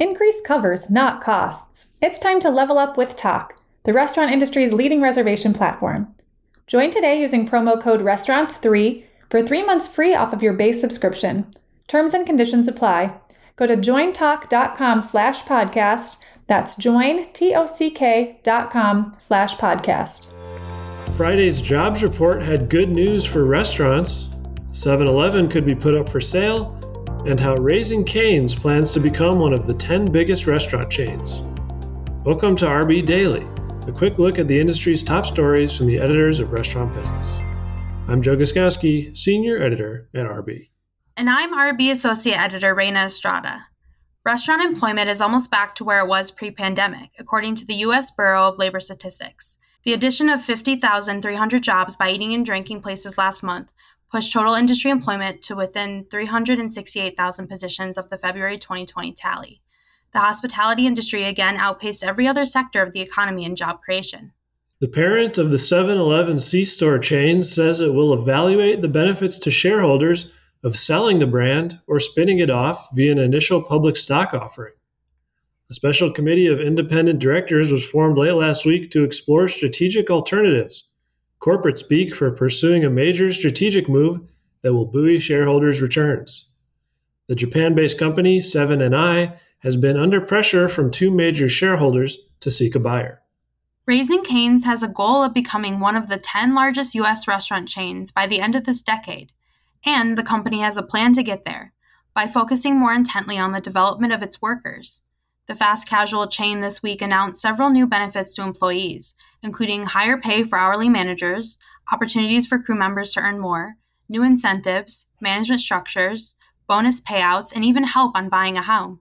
Increase covers, not costs. It's time to level up with Tock, the restaurant industry's leading reservation platform. Join today using promo code RESTAURANTS3 for three months free off of your base subscription. Terms and conditions apply. Go to jointock.com slash podcast. That's jointock.com slash podcast. Friday's jobs report had good news for restaurants. 7 Eleven could be put up for sale, and how Raising Cane's plans to become one of the 10 biggest restaurant chains. Welcome to RB Daily, a quick look at the industry's top stories from the editors of Restaurant Business. I'm Joe Guszkowski, Senior Editor at RB. And I'm RB Associate Editor Reina Estrada. Restaurant employment is almost back to where it was pre pandemic, according to the U.S. Bureau of Labor Statistics. The addition of 50,300 jobs by eating and drinking places last month pushed total industry employment to within 368,000 positions of the February 2020 tally. The hospitality industry again outpaced every other sector of the economy in job creation. The parent of the 7 Eleven C store chain says it will evaluate the benefits to shareholders of selling the brand or spinning it off via an initial public stock offering. A special committee of independent directors was formed late last week to explore strategic alternatives, corporate speak for pursuing a major strategic move that will buoy shareholders' returns. The Japan based company, 7 and I, has been under pressure from two major shareholders to seek a buyer. Raising Cane's has a goal of becoming one of the 10 largest U.S. restaurant chains by the end of this decade, and the company has a plan to get there by focusing more intently on the development of its workers. The fast casual chain this week announced several new benefits to employees, including higher pay for hourly managers, opportunities for crew members to earn more, new incentives, management structures, bonus payouts, and even help on buying a home.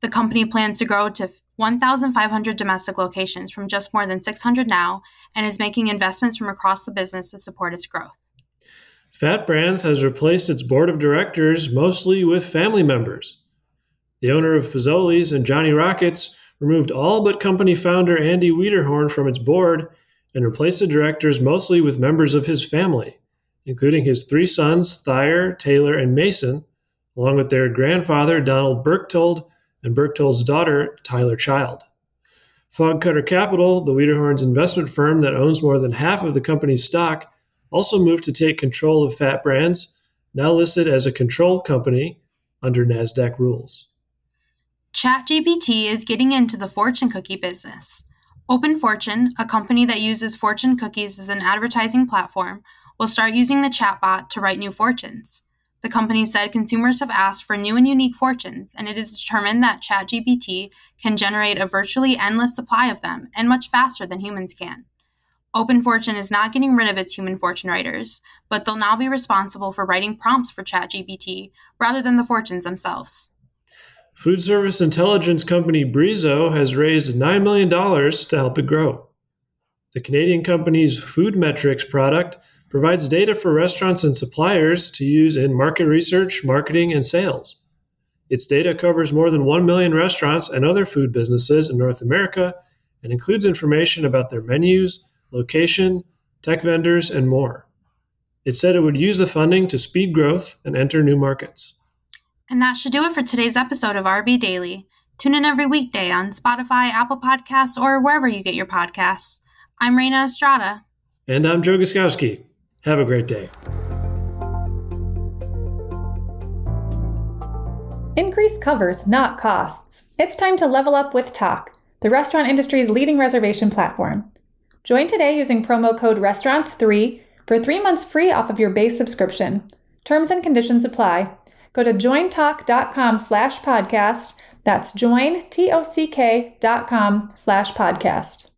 The company plans to grow to 1,500 domestic locations from just more than 600 now and is making investments from across the business to support its growth. FAT Brands has replaced its board of directors mostly with family members. The owner of Fazoli's and Johnny Rockets removed all but company founder Andy Wiederhorn from its board and replaced the directors mostly with members of his family, including his three sons, Thayer, Taylor, and Mason, along with their grandfather, Donald Berchtold, and Berchtold's daughter, Tyler Child. Fogcutter Capital, the Wiederhorn's investment firm that owns more than half of the company's stock, also moved to take control of Fat Brands, now listed as a control company under NASDAQ rules. ChatGPT is getting into the fortune cookie business. Open Fortune, a company that uses fortune cookies as an advertising platform, will start using the chatbot to write new fortunes. The company said consumers have asked for new and unique fortunes, and it is determined that ChatGPT can generate a virtually endless supply of them and much faster than humans can. Open Fortune is not getting rid of its human fortune writers, but they'll now be responsible for writing prompts for ChatGPT rather than the fortunes themselves. Food service intelligence company Brizo has raised $9 million to help it grow. The Canadian company's Food Metrics product provides data for restaurants and suppliers to use in market research, marketing, and sales. Its data covers more than 1 million restaurants and other food businesses in North America and includes information about their menus, location, tech vendors, and more. It said it would use the funding to speed growth and enter new markets. And that should do it for today's episode of RB Daily. Tune in every weekday on Spotify, Apple Podcasts, or wherever you get your podcasts. I'm Reina Estrada. And I'm Joe Guszkowski. Have a great day. Increase covers, not costs. It's time to level up with Tock, the restaurant industry's leading reservation platform. Join today using promo code RESTAURANTS3 for three months free off of your base subscription. Terms and conditions apply. Go to jointock.com slash podcast. That's jointock.com slash podcast.